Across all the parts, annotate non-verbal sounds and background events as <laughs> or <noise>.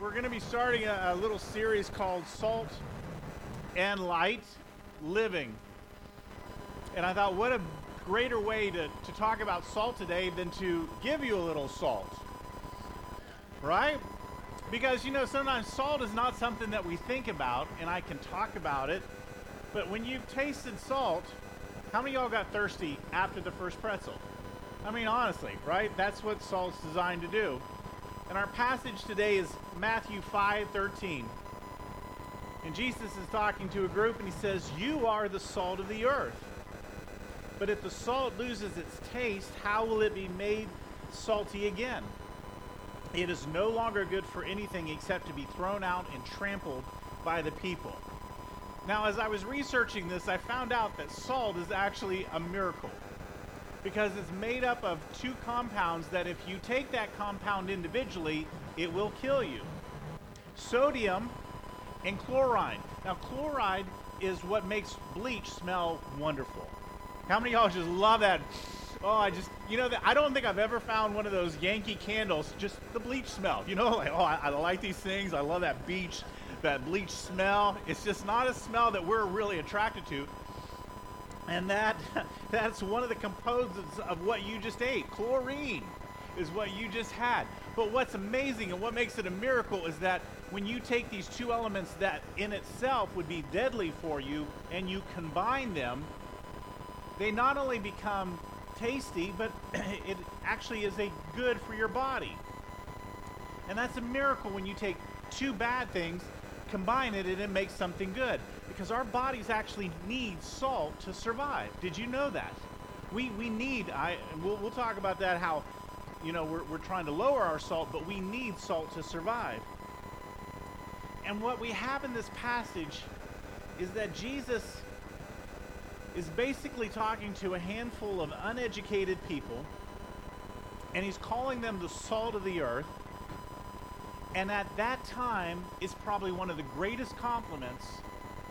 We're going to be starting a, a little series called Salt and Light Living. And I thought, what a greater way to, to talk about salt today than to give you a little salt. Right? Because, you know, sometimes salt is not something that we think about, and I can talk about it. But when you've tasted salt, how many of y'all got thirsty after the first pretzel? I mean, honestly, right? That's what salt's designed to do. And our passage today is Matthew 5:13. And Jesus is talking to a group and he says, "You are the salt of the earth. But if the salt loses its taste, how will it be made salty again? It is no longer good for anything except to be thrown out and trampled by the people." Now, as I was researching this, I found out that salt is actually a miracle because it's made up of two compounds that if you take that compound individually, it will kill you. Sodium and chloride. Now, chloride is what makes bleach smell wonderful. How many of y'all just love that? Oh, I just, you know, I don't think I've ever found one of those Yankee candles, just the bleach smell. You know, <laughs> like, oh, I, I like these things. I love that beach, that bleach smell. It's just not a smell that we're really attracted to. And that <laughs> that's one of the components of what you just ate. Chlorine is what you just had. But what's amazing and what makes it a miracle is that when you take these two elements that in itself would be deadly for you and you combine them, they not only become tasty, but <clears throat> it actually is a good for your body. And that's a miracle when you take two bad things, combine it, and it makes something good because our bodies actually need salt to survive. Did you know that? We, we need, I, we'll, we'll talk about that, how, you know, we're, we're trying to lower our salt, but we need salt to survive. And what we have in this passage is that Jesus is basically talking to a handful of uneducated people, and he's calling them the salt of the earth. And at that time, it's probably one of the greatest compliments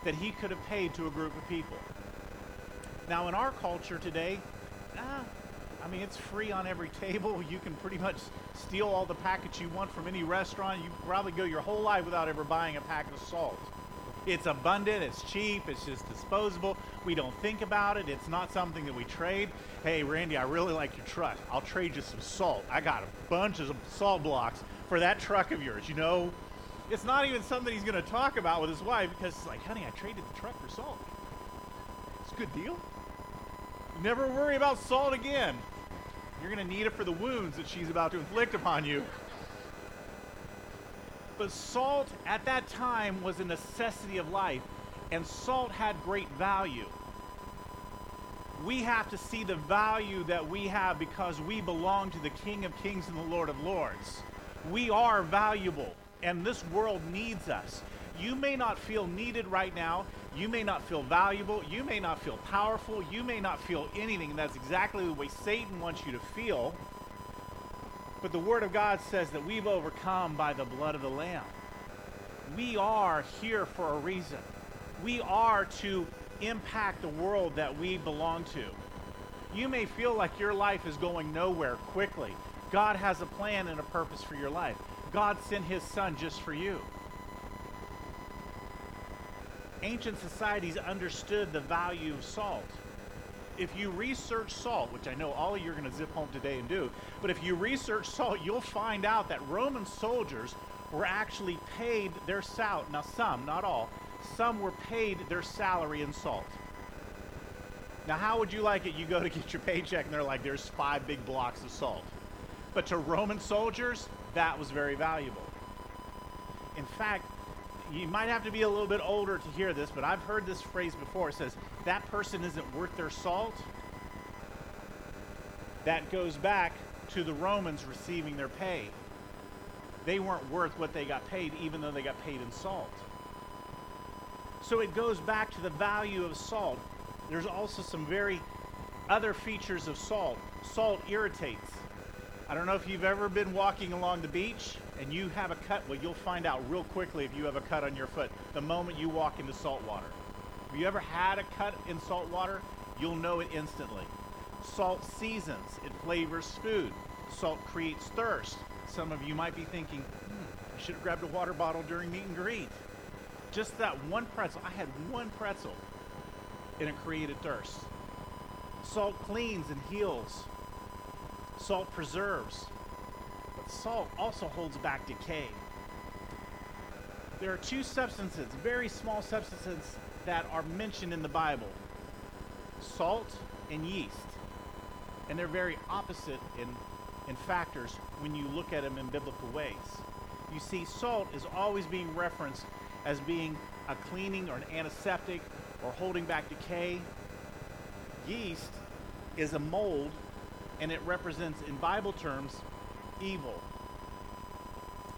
that he could have paid to a group of people. Now, in our culture today, ah, I mean, it's free on every table. You can pretty much steal all the packets you want from any restaurant. You probably go your whole life without ever buying a packet of salt. It's abundant, it's cheap, it's just disposable. We don't think about it. It's not something that we trade. Hey, Randy, I really like your truck. I'll trade you some salt. I got a bunch of salt blocks for that truck of yours. You know, it's not even something he's going to talk about with his wife because it's like, honey, I traded the truck for salt. It's a good deal. Never worry about salt again. You're going to need it for the wounds that she's about to inflict upon you. But salt at that time was a necessity of life, and salt had great value. We have to see the value that we have because we belong to the King of Kings and the Lord of Lords. We are valuable and this world needs us. You may not feel needed right now. You may not feel valuable. You may not feel powerful. You may not feel anything. And that's exactly the way Satan wants you to feel. But the Word of God says that we've overcome by the blood of the Lamb. We are here for a reason. We are to impact the world that we belong to. You may feel like your life is going nowhere quickly. God has a plan and a purpose for your life. God sent his son just for you. Ancient societies understood the value of salt. If you research salt, which I know all of you are going to zip home today and do, but if you research salt, you'll find out that Roman soldiers were actually paid their salt. Now, some, not all, some were paid their salary in salt. Now, how would you like it? You go to get your paycheck and they're like, there's five big blocks of salt. But to Roman soldiers, that was very valuable. In fact, you might have to be a little bit older to hear this, but I've heard this phrase before. It says, that person isn't worth their salt. That goes back to the Romans receiving their pay. They weren't worth what they got paid, even though they got paid in salt. So it goes back to the value of salt. There's also some very other features of salt. Salt irritates. I don't know if you've ever been walking along the beach and you have a cut. Well, you'll find out real quickly if you have a cut on your foot the moment you walk into salt water. Have you ever had a cut in salt water? You'll know it instantly. Salt seasons, it flavors food. Salt creates thirst. Some of you might be thinking, hmm, I should have grabbed a water bottle during meet and greet. Just that one pretzel. I had one pretzel, and it created thirst. Salt cleans and heals. Salt preserves. But salt also holds back decay. There are two substances, very small substances, that are mentioned in the Bible salt and yeast. And they're very opposite in, in factors when you look at them in biblical ways. You see, salt is always being referenced as being a cleaning or an antiseptic or holding back decay. Yeast is a mold and it represents, in Bible terms, evil.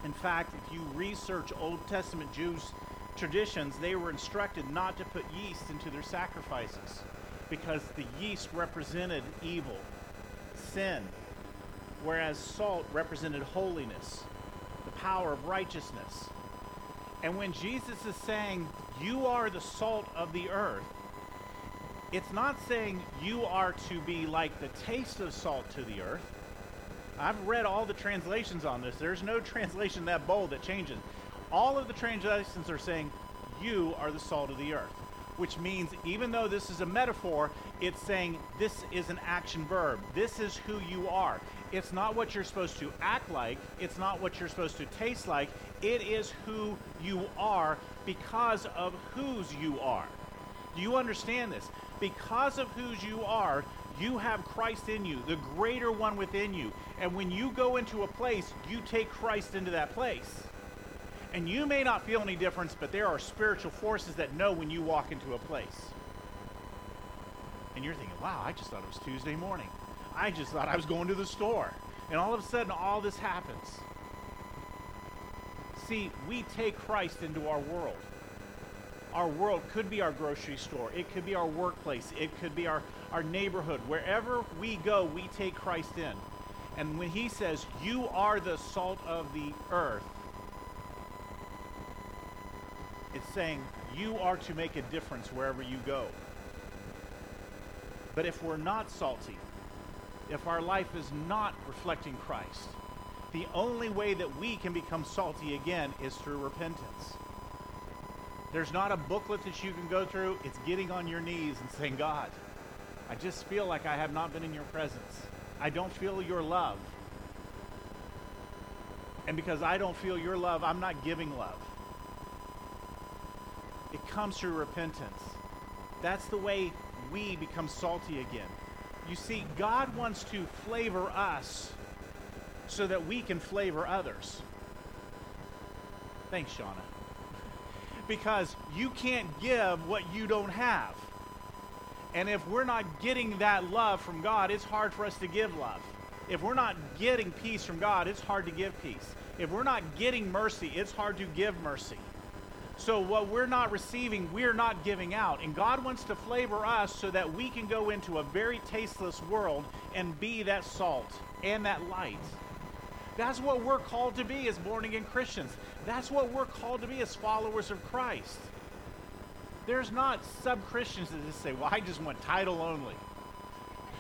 In fact, if you research Old Testament Jews' traditions, they were instructed not to put yeast into their sacrifices because the yeast represented evil, sin, whereas salt represented holiness, the power of righteousness. And when Jesus is saying, You are the salt of the earth, it's not saying you are to be like the taste of salt to the earth. I've read all the translations on this. There's no <laughs> translation that bold that changes. All of the translations are saying, You are the salt of the earth which means even though this is a metaphor, it's saying this is an action verb. This is who you are. It's not what you're supposed to act like, it's not what you're supposed to taste like. It is who you are because of whose you are. Do you understand this? Because of whose you are, you have Christ in you, the greater one within you. And when you go into a place, you take Christ into that place. And you may not feel any difference, but there are spiritual forces that know when you walk into a place. And you're thinking, wow, I just thought it was Tuesday morning. I just thought I was going to the store. And all of a sudden, all this happens. See, we take Christ into our world. Our world could be our grocery store, it could be our workplace, it could be our, our neighborhood. Wherever we go, we take Christ in. And when he says, You are the salt of the earth, it's saying you are to make a difference wherever you go. But if we're not salty, if our life is not reflecting Christ, the only way that we can become salty again is through repentance. There's not a booklet that you can go through. It's getting on your knees and saying, God, I just feel like I have not been in your presence. I don't feel your love. And because I don't feel your love, I'm not giving love It comes through repentance. That's the way we become salty again. You see, God wants to flavor us so that we can flavor others. Thanks, Shauna. Because you can't give what you don't have. And if we're not getting that love from God, it's hard for us to give love. If we're not getting peace from God, it's hard to give peace. If we're not getting mercy, it's hard to give mercy. So, what we're not receiving, we're not giving out. And God wants to flavor us so that we can go into a very tasteless world and be that salt and that light. That's what we're called to be as born again Christians. That's what we're called to be as followers of Christ. There's not sub Christians that just say, well, I just want title only.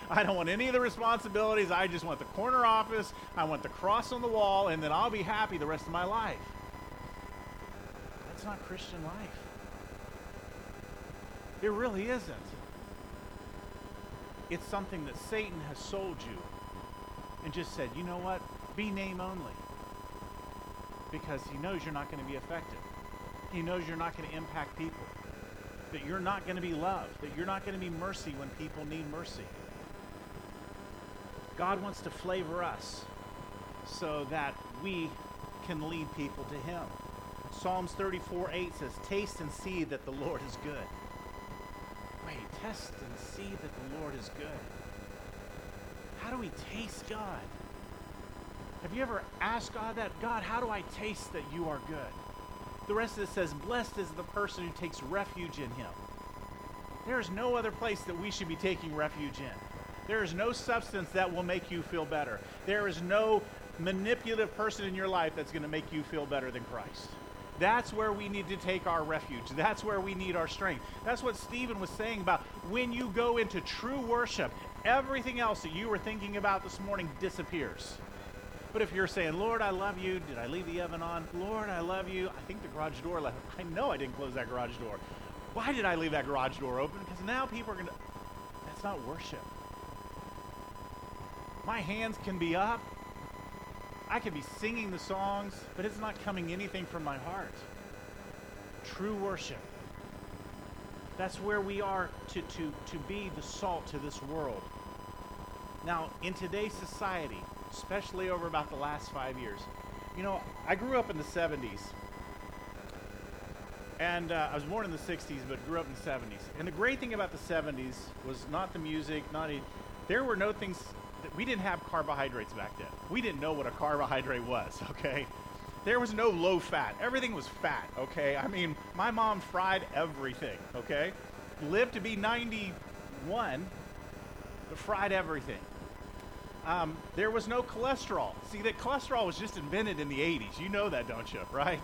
I don't want any of the responsibilities. I just want the corner office. I want the cross on the wall, and then I'll be happy the rest of my life That's not Christian life. It really isn't. It's something that Satan has sold you and just said, you know what? Be name only. Because he knows you're not going to be effective. He knows you're not going to impact people. That you're not going to be loved. That you're not going to be mercy when people need mercy. God wants to flavor us so that we can lead people to him. Psalms 34 8 says, Taste and see that the Lord is good. Wait, test and see that the Lord is good. How do we taste God? Have you ever asked God that? God, how do I taste that you are good? The rest of it says, Blessed is the person who takes refuge in him. There is no other place that we should be taking refuge in. There is no substance that will make you feel better. There is no manipulative person in your life that's going to make you feel better than Christ. That's where we need to take our refuge. That's where we need our strength. That's what Stephen was saying about when you go into true worship, everything else that you were thinking about this morning disappears. But if you're saying, Lord, I love you, did I leave the oven on? Lord, I love you. I think the garage door left. I know I didn't close that garage door. Why did I leave that garage door open? Because now people are going to. That's not worship. My hands can be up. I can be singing the songs, but it's not coming anything from my heart. True worship. That's where we are to, to, to be the salt to this world. Now, in today's society, especially over about the last five years, you know, I grew up in the 70s. And uh, I was born in the 60s, but grew up in the 70s. And the great thing about the 70s was not the music, not a, there were no things that we didn't have carbohydrates back then. We didn't know what a carbohydrate was, <laughs> okay? There was no low fat. Everything was fat, okay? I mean, my mom fried everything, okay? Lived to be 91, but fried everything. Um, there was no cholesterol. See, that cholesterol was just invented in the 80s. You know that, don't you? Right?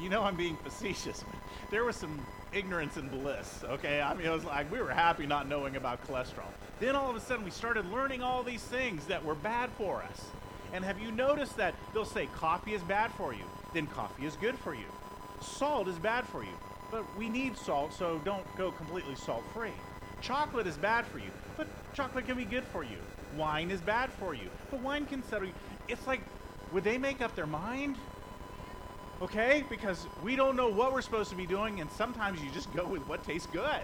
You know I'm being facetious. There was some ignorance and bliss, okay? I mean, it was like we were happy not knowing about cholesterol. Then all of a sudden we started learning all these things that were bad for us. And have you noticed that they'll say coffee is bad for you, then coffee is good for you. Salt is bad for you, but we need salt, so don't go completely salt free. Chocolate is bad for you, but chocolate can be good for you. Wine is bad for you, but wine can settle you. It's like, would they make up their mind? Okay? Because we don't know what we're supposed to be doing, and sometimes you just go with what tastes good. <laughs>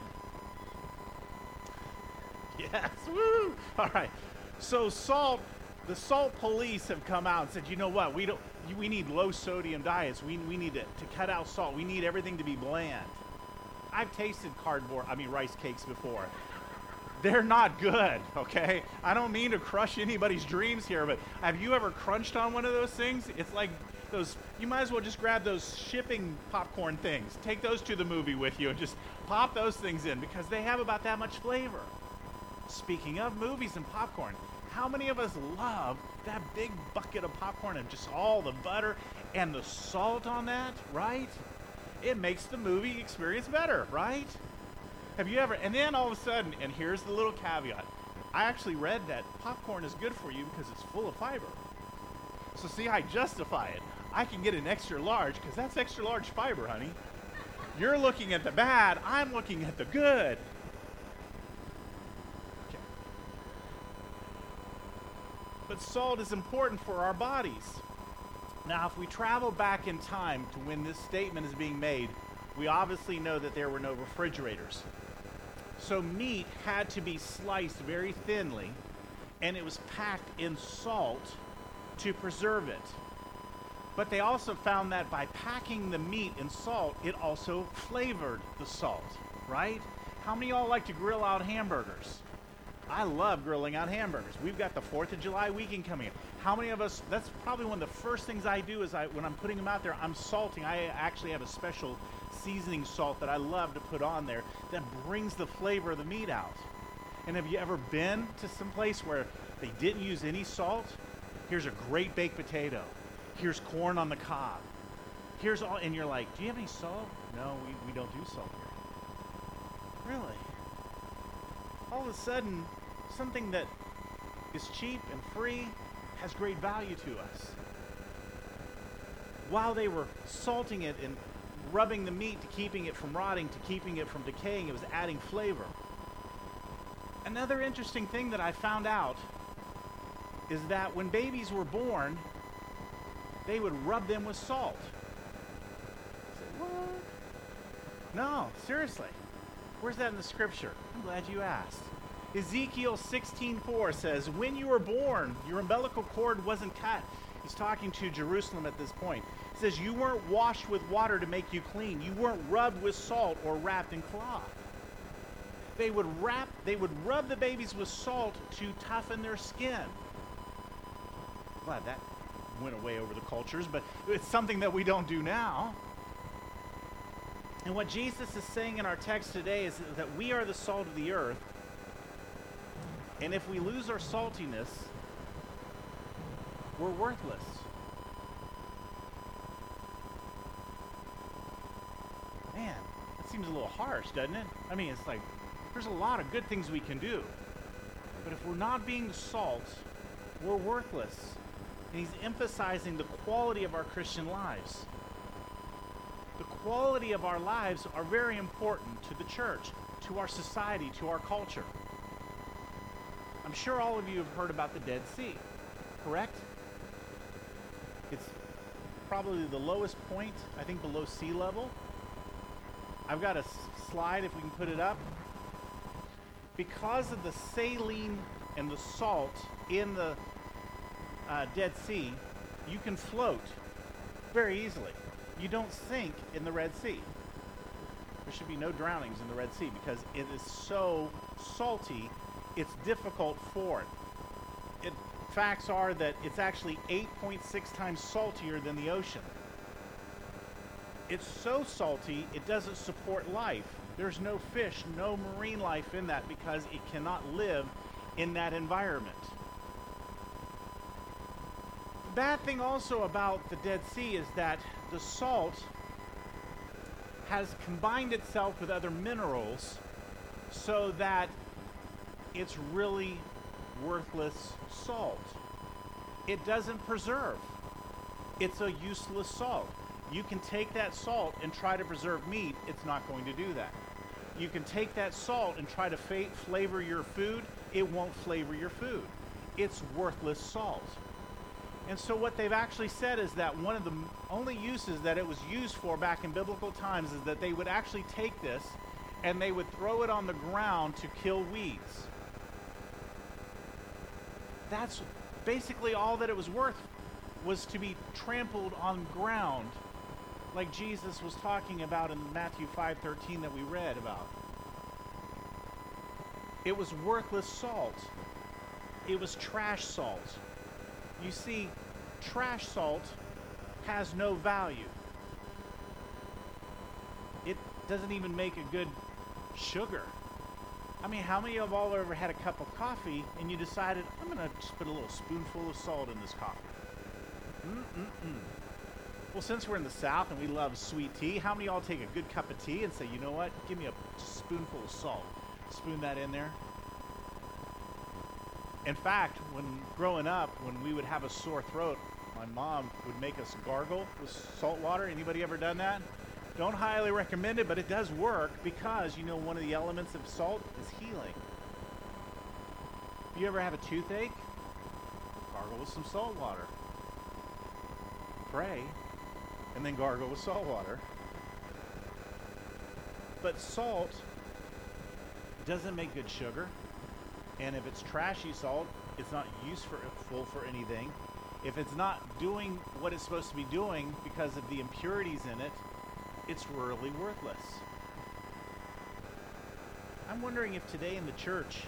Yes, woo! All right. So salt, the salt police have come out and said, you know what? We don't. We need low sodium diets. We, we need to, to cut out salt. We need everything to be bland. I've tasted cardboard, I mean rice cakes before. They're not good, okay? I don't mean to crush anybody's dreams here, but have you ever crunched on one of those things? It's like those, you might as well just grab those shipping popcorn things. Take those to the movie with you and just pop those things in because they have about that much flavor. Speaking of movies and popcorn, how many of us love that big bucket of popcorn and just all the butter and the salt on that, right? It makes the movie experience better, right? Have you ever, and then all of a sudden, and here's the little caveat I actually read that popcorn is good for you because it's full of fiber. So, see, I justify it. I can get an extra large because that's extra large fiber, honey. You're looking at the bad, I'm looking at the good. Okay. But salt is important for our bodies. Now, if we travel back in time to when this statement is being made, we obviously know that there were no refrigerators. So meat had to be sliced very thinly, and it was packed in salt to preserve it. But they also found that by packing the meat in salt, it also flavored the salt, right? How many of y'all like to grill out hamburgers? I love grilling out hamburgers. We've got the 4th of July weekend coming up. How many of us, that's probably one of the first things I do is I, when I'm putting them out there, I'm salting. I actually have a special seasoning salt that I love to put on there that brings the flavor of the meat out. And have you ever been to some place where they didn't use any salt? Here's a great baked potato here's corn on the cob. Here's all, and you're like, do you have any salt? No, we, we don't do salt here. Really? All of a sudden, something that is cheap and free has great value to us. While they were salting it and rubbing the meat to keeping it from rotting, to keeping it from decaying, it was adding flavor. Another interesting thing that I found out is that when babies were born, they would rub them with salt. Say, what? No, seriously. Where's that in the scripture? I'm glad you asked. Ezekiel 16:4 says, "When you were born, your umbilical cord wasn't cut." He's talking to Jerusalem at this point. He says, "You weren't washed with water to make you clean. You weren't rubbed with salt or wrapped in cloth." They would wrap, they would rub the babies with salt to toughen their skin. Glad that went away over the cultures, but it's something that we don't do now. And what Jesus is saying in our text today is that we are the salt of the earth. And if we lose our saltiness, we're worthless. Man, that seems a little harsh, doesn't it? I mean, it's like there's a lot of good things we can do. But if we're not being salt, we're worthless. And he's emphasizing the quality of our Christian lives. The quality of our lives are very important to the church, to our society, to our culture. I'm sure all of you have heard about the Dead Sea, correct? It's probably the lowest point, I think below sea level. I've got a slide if we can put it up. Because of the saline and the salt in the uh, Dead Sea, you can float very easily. You don't sink in the Red Sea. There should be no drownings in the Red Sea because it is so salty, it's difficult for it. it facts are that it's actually 8.6 times saltier than the ocean. It's so salty, it doesn't support life. There's no fish, no marine life in that because it cannot live in that environment. The bad thing also about the Dead Sea is that the salt has combined itself with other minerals so that it's really worthless salt. It doesn't preserve. It's a useless salt. You can take that salt and try to preserve meat, it's not going to do that. You can take that salt and try to fa- flavor your food, it won't flavor your food. It's worthless salt. And so, what they've actually said is that one of the only uses that it was used for back in biblical times is that they would actually take this and they would throw it on the ground to kill weeds. That's basically all that it was worth was to be trampled on ground like Jesus was talking about in Matthew 5:13 that we read about. It was worthless salt. It was trash salt. You see, trash salt has no value. It doesn't even make a good sugar. I mean, how many of all ever had a cup of coffee and you decided, I'm going to just put a little spoonful of salt in this coffee? Mm-mm-mm. Well, since we're in the South and we love sweet tea, how many y'all take a good cup of tea and say, you know what, give me a spoonful of salt? Spoon that in there. In fact, when growing up, when we would have a sore throat, my mom would make us gargle with salt water. Anybody ever done that? Don't highly recommend it, but it does work because you know one of the elements of salt is healing. If you ever have a toothache, gargle with some salt water. Pray, and then gargle with salt water. But salt doesn't make good sugar. And if it's trashy salt, it's not useful for anything. If it's not doing what it's supposed to be doing because of the impurities in it, it's really worthless. I'm wondering if today in the church,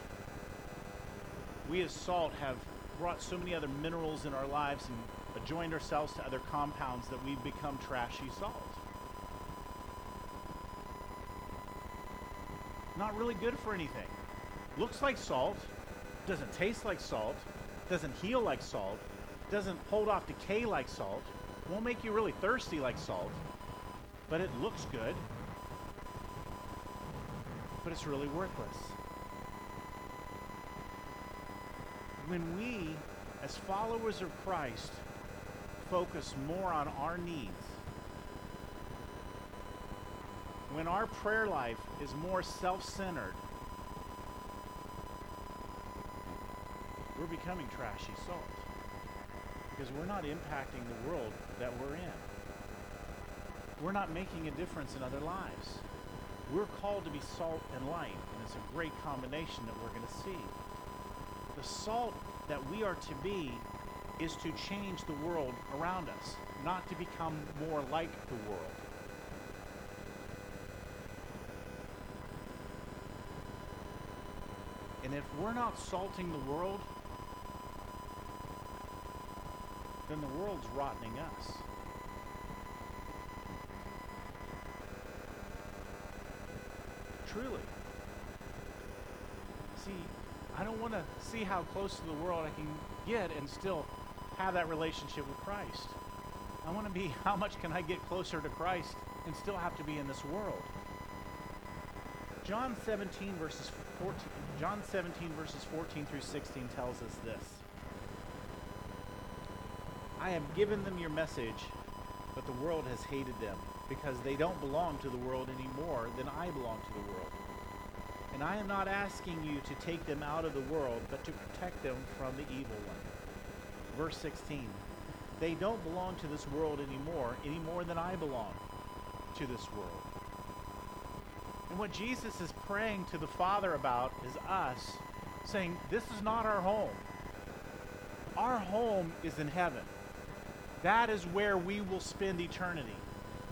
we as salt have brought so many other minerals in our lives and joined ourselves to other compounds that we've become trashy salt. Not really good for anything. Looks like salt, doesn't taste like salt, doesn't heal like salt, doesn't hold off decay like salt, won't make you really thirsty like salt but it looks good. But it's really worthless. When we, as followers of Christ, focus more on our needs, when our prayer life is more self centered, we're becoming trashy salt. Because we're not impacting the world that we're in we're not making a difference in other lives. We're called to be salt and light, and it's a great combination that we're going to see. The salt that we are to be is to change the world around us, not to become more like the world. And if we're not salting the world, then the world's rotting us. Truly. See, I don't want to see how close to the world I can get and still have that relationship with Christ. I want to be <laughs> how much can I get closer to Christ and still have to be in this world. John 17 verses 14 John 17 verses 14 through 16 tells us this. I have given them your message, but the world has hated them because they don't belong to the world any more than I belong to the world. And I am not asking you to take them out of the world, but to protect them from the evil one. Verse 16 They don't belong to this world anymore, any more than I belong to this world. And what Jesus is praying to the Father about is us saying, This is not our home. Our home is in heaven. That is where we will spend eternity.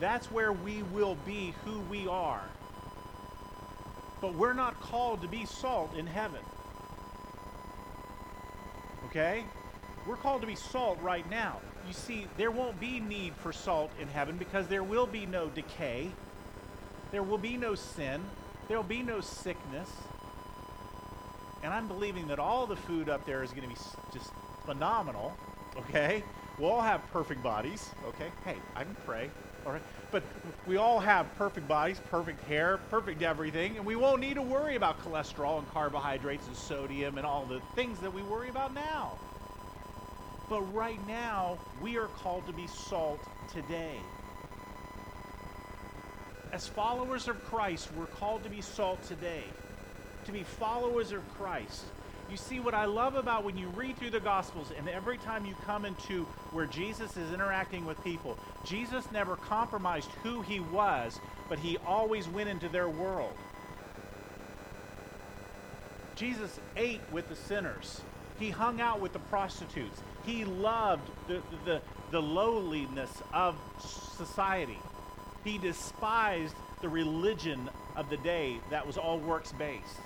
That's where we will be who we are. But we're not called to be salt in heaven. Okay? We're called to be salt right now. You see, there won't be need for salt in heaven because there will be no decay. There will be no sin. There will be no sickness. And I'm believing that all the food up there is going to be just phenomenal. Okay? We'll all have perfect bodies. Okay? Hey, I can pray. All right? But we all have perfect bodies, perfect hair, perfect everything, and we won't need to worry about cholesterol and carbohydrates and sodium and all the things that we worry about now. But right now, we are called to be salt today. As followers of Christ, we're called to be salt today, to be followers of Christ. You see, what I love about when you read through the Gospels and every time you come into where Jesus is interacting with people, Jesus never compromised who he was, but he always went into their world. Jesus ate with the sinners. He hung out with the prostitutes. He loved the, the, the lowliness of society. He despised the religion of the day that was all works based.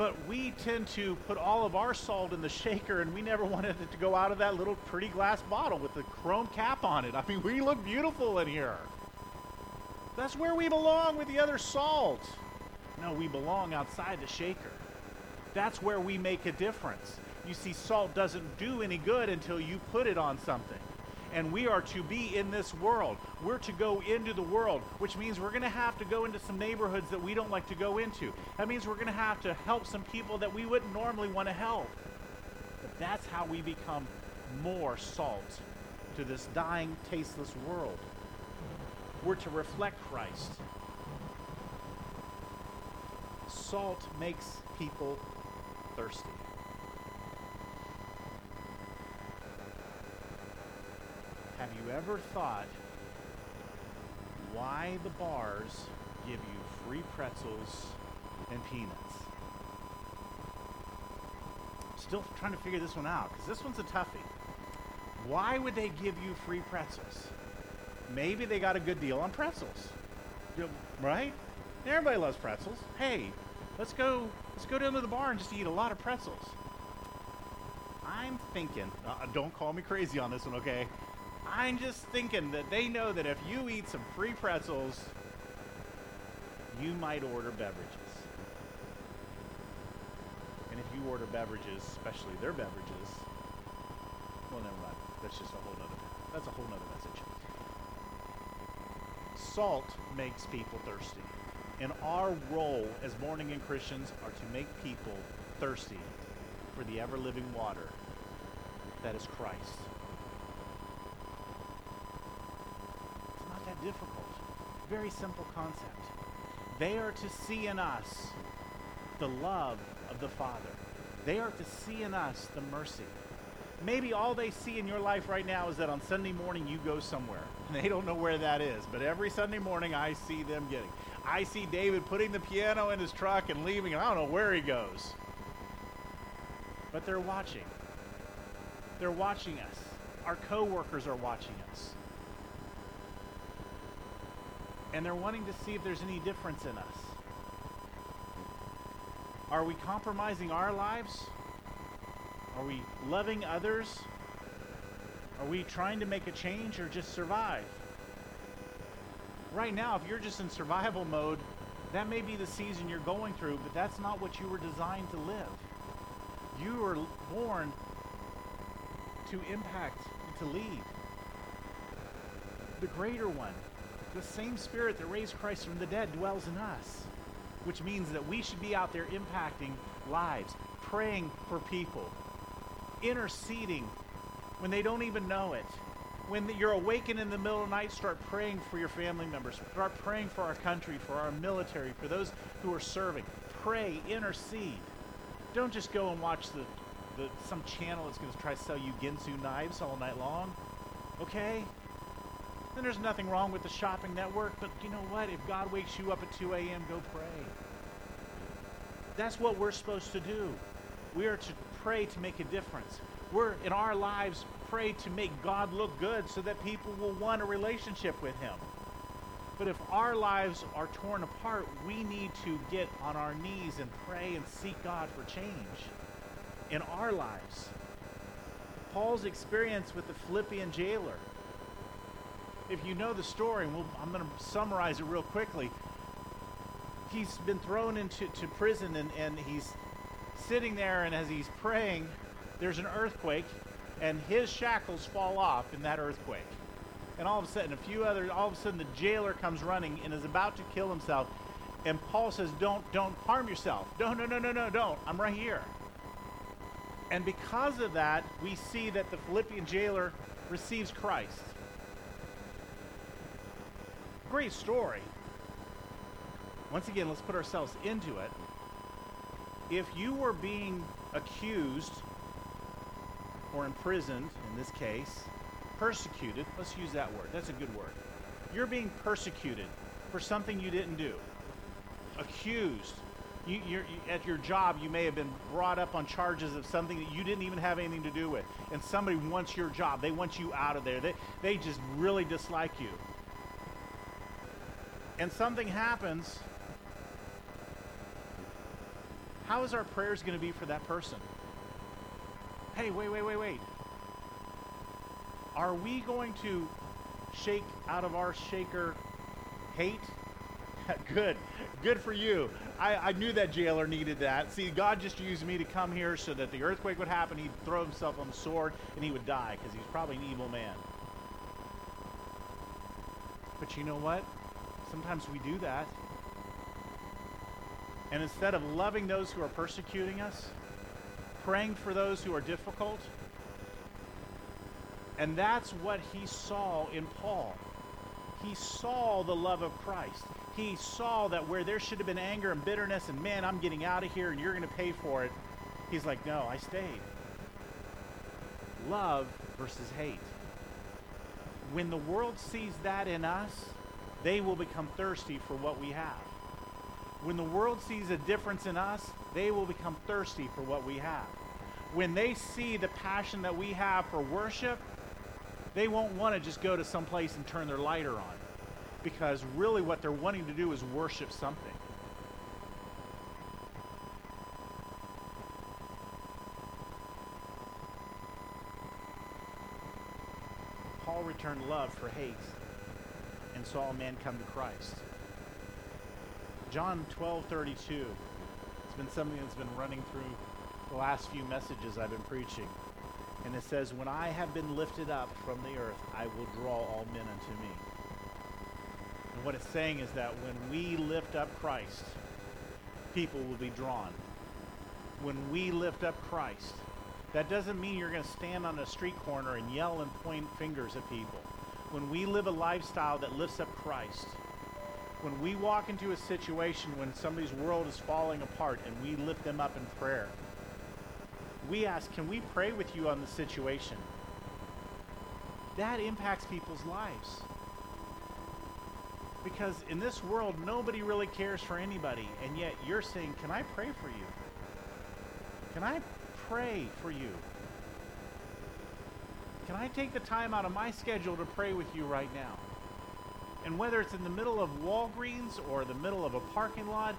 But we tend to put all of our salt in the shaker and we never <laughs> wanted it to go out of that little pretty glass bottle with the chrome cap on it. I mean, <laughs> we look beautiful in here. That's where we belong with the other salt. No, we belong outside the shaker. That's where we make a difference. You see, salt doesn't do any good until you put it on something and we are to be in this world. We're to go into the world, which means we're going to have to go into some neighborhoods that we don't like to go into. That means we're going to have to help some people that we wouldn't normally want to help. But that's how we become more salt to this dying, tasteless world. We're to reflect Christ. Salt makes people thirsty. Have you ever thought why the bars give you free pretzels and peanuts? Still trying to figure this one out because this one's a toughie. Why would they give you free pretzels? Maybe they got a good deal on pretzels, right? Everybody loves pretzels. Hey, let's go. Let's go down to the bar and just eat a lot of pretzels. I'm thinking. Uh, don't call me crazy on this one, okay? I'm just thinking that they know that if you eat some free pretzels, you might order beverages. And if you order beverages, especially their beverages, well, never mind. That's just a whole nother. That's a whole nother message. Salt makes people thirsty, and our role as born again Christians are to make people thirsty for the ever living water that is Christ. Difficult. Very simple concept. They are to see in us the love of the Father. They are to see in us the mercy. Maybe all they see in your life right now is that on Sunday morning you go somewhere. <laughs> They don't know where that is. But every Sunday morning I see them getting. I see David putting the piano in his truck and leaving, and I don't know where he goes. But they're watching. They're watching us. Our coworkers are watching us and they're wanting to see if there's any difference in us. Are we compromising our lives? Are we loving others? Are we trying to make a change or just survive? Right now, if you're just in survival mode, that may be the season you're going through, but that's not what you were designed to live. You were born to impact to lead. The greater one, the same spirit that raised Christ from the dead dwells in us, which means that we should be out there impacting lives, praying for people, interceding when they don't even know it. When you're awakened in the middle of the night, start praying for your family members. Start praying for our country, for our military, for those who are serving. Pray, intercede. Don't just go and watch the, the some channel that's going to try to sell you Ginsu knives all night long. Okay? There's nothing wrong with the shopping network, but you know what? If God wakes you up at 2 a.m., go pray. That's what we're supposed to do. We are to pray to make a difference. We're in our lives pray to make God look good so that people will want a relationship with him. But if our lives are torn apart, we need to get on our knees and pray and seek God for change in our lives. Paul's experience with the Philippian jailer. If you know the story, we'll, I'm going to summarize it real quickly. He's been thrown into to prison and, and he's sitting there, and as he's praying, there's an earthquake, and his shackles fall off in that earthquake. And all of a sudden, a few other, all of a sudden, the jailer comes running and is about to kill himself. And Paul says, "Don't, don't harm yourself. No, no, no, no, no, don't. I'm right here." And because of that, we see that the Philippian jailer receives Christ. Great story. Once again, let's put ourselves into it. If you were being accused or imprisoned, in this case, persecuted, let's use that word, that's a good word. You're being persecuted for something you didn't do, accused. You, you, at your job, you may have been brought up on charges of something that you didn't even have anything to do with. And somebody wants your job. They want you out of there. They, they just really dislike you. And something happens. How is our prayers going to be for that person? Hey, wait, wait, wait, wait. Are we going to shake out of our shaker hate? <laughs> Good. Good for you. I, I, knew that jailer needed that. See, God just used me to come here so that the earthquake would happen. He'd throw himself on the sword and he would die because he's probably an evil man. But you know what? Sometimes we do that. And instead of loving those who are persecuting us, praying for those who are difficult. And that's what he saw in Paul. He saw the love of Christ. He saw that where there should have been anger and bitterness and man, I'm getting out of here and you're going to pay for it. He's like, no, I stayed. Love versus hate. When the world sees that in us, they will become thirsty for what we have. When the world sees a difference in us, they will become thirsty for what we have. When they see the passion that we have for worship, they won't want to just go to some place and turn their lighter on. Because really what they're wanting to do is worship something. Paul returned love for hate and saw a man come to Christ. John 12 32. It's been something that's been running through the last few messages I've been preaching. And it says, When I have been lifted up from the earth, I will draw all men unto me. And what it's saying is that when we lift up Christ, people will be drawn. When we lift up Christ, that doesn't mean you're going to stand on a street corner and yell and point fingers at people. When we live a lifestyle that lifts up Christ, when we walk into a situation when somebody's world is falling apart and we lift them up in prayer, we ask, Can we pray with you on the situation? That impacts people's lives. Because in this world, nobody really cares for anybody, and yet you're saying, Can I pray for you? Can I pray for you? Can I take the time out of my schedule to pray with you right now? And whether it's in the middle of Walgreens or the middle of a parking lot,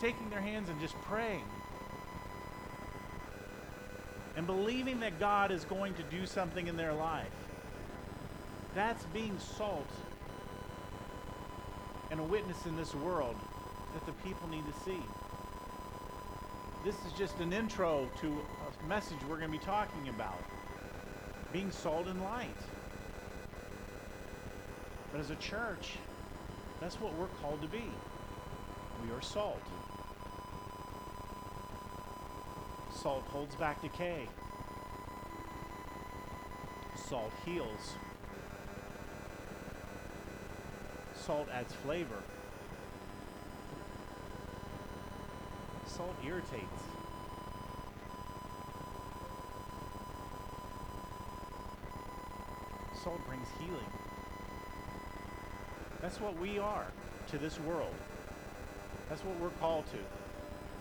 taking their hands and just praying. And believing that God is going to do something in their life. That's being salt and a witness in this world that the people need to see. This is just an intro to a message we're going to be talking about being salt and light. But as a church, that's what we're called to be. We are salt. Salt holds back decay. Salt heals. Salt adds flavor. Salt irritates. Salt brings healing. That's what we are to this world. That's what we're called to.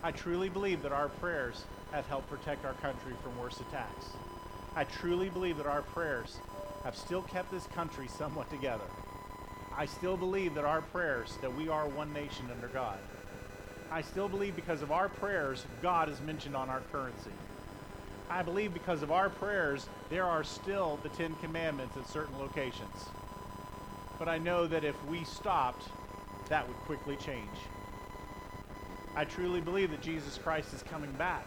I truly believe that our prayers have helped protect our country from worse attacks. I truly believe that our prayers have still kept this country somewhat together. I still believe that our prayers, that we are one nation under God. I still believe because of our prayers, God is mentioned on our currency. I believe because of our prayers, there are still the Ten Commandments at certain locations. But I know that if we stopped, that would quickly change. I truly believe that Jesus Christ is coming back.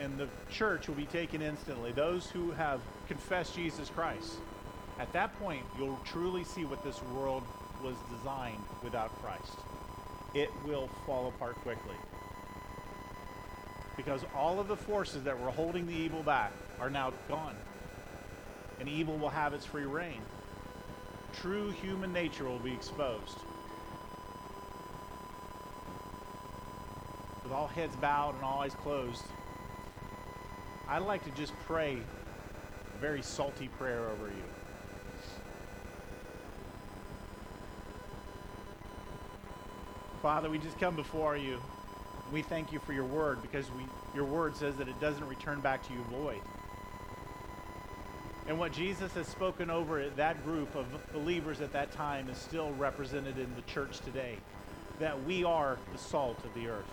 And the church will be taken instantly. Those who have confessed Jesus Christ. At that point, you'll truly see what this world was designed without Christ. It will fall apart quickly. Because all of the forces that were holding the evil back are now gone. And evil will have its free reign. True human nature will be exposed. with all heads bowed and all eyes closed, I'd like to just pray a very salty prayer over you. Father, we just come before you. We thank you for your word because we, your word says that it doesn't return back to you void. And what Jesus has spoken over that group of believers at that time is still represented in the church today. That we are the salt of the earth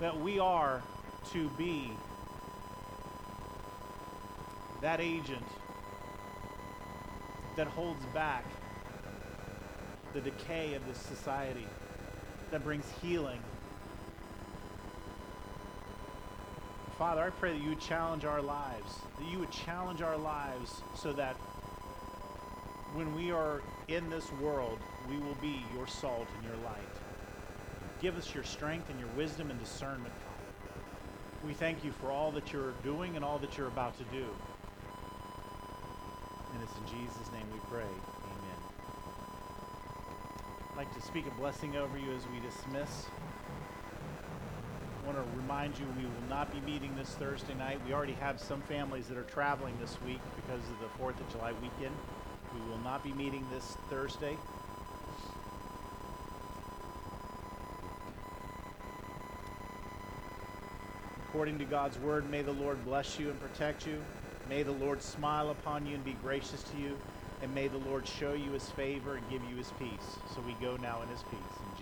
that we are to be that agent that holds back the decay of this society, that brings healing. Father, I pray that you would challenge our lives, that you would challenge our lives so that when we are in this world, we will be your salt and your light. Give us your strength and your wisdom and discernment, Father. We thank you for all that you're doing and all that you're about to do. And it's in Jesus' name we pray. Amen. I'd like to speak a blessing over you as we dismiss. I want to remind you we will not be meeting this Thursday night. We already have some families that are traveling this week because of the 4th of July weekend. We will not be meeting this Thursday. according to God's word. May the Lord bless you and protect you. May the Lord smile upon you and be gracious to you. And may the Lord show you his favor and give you his peace. So we go now in his peace.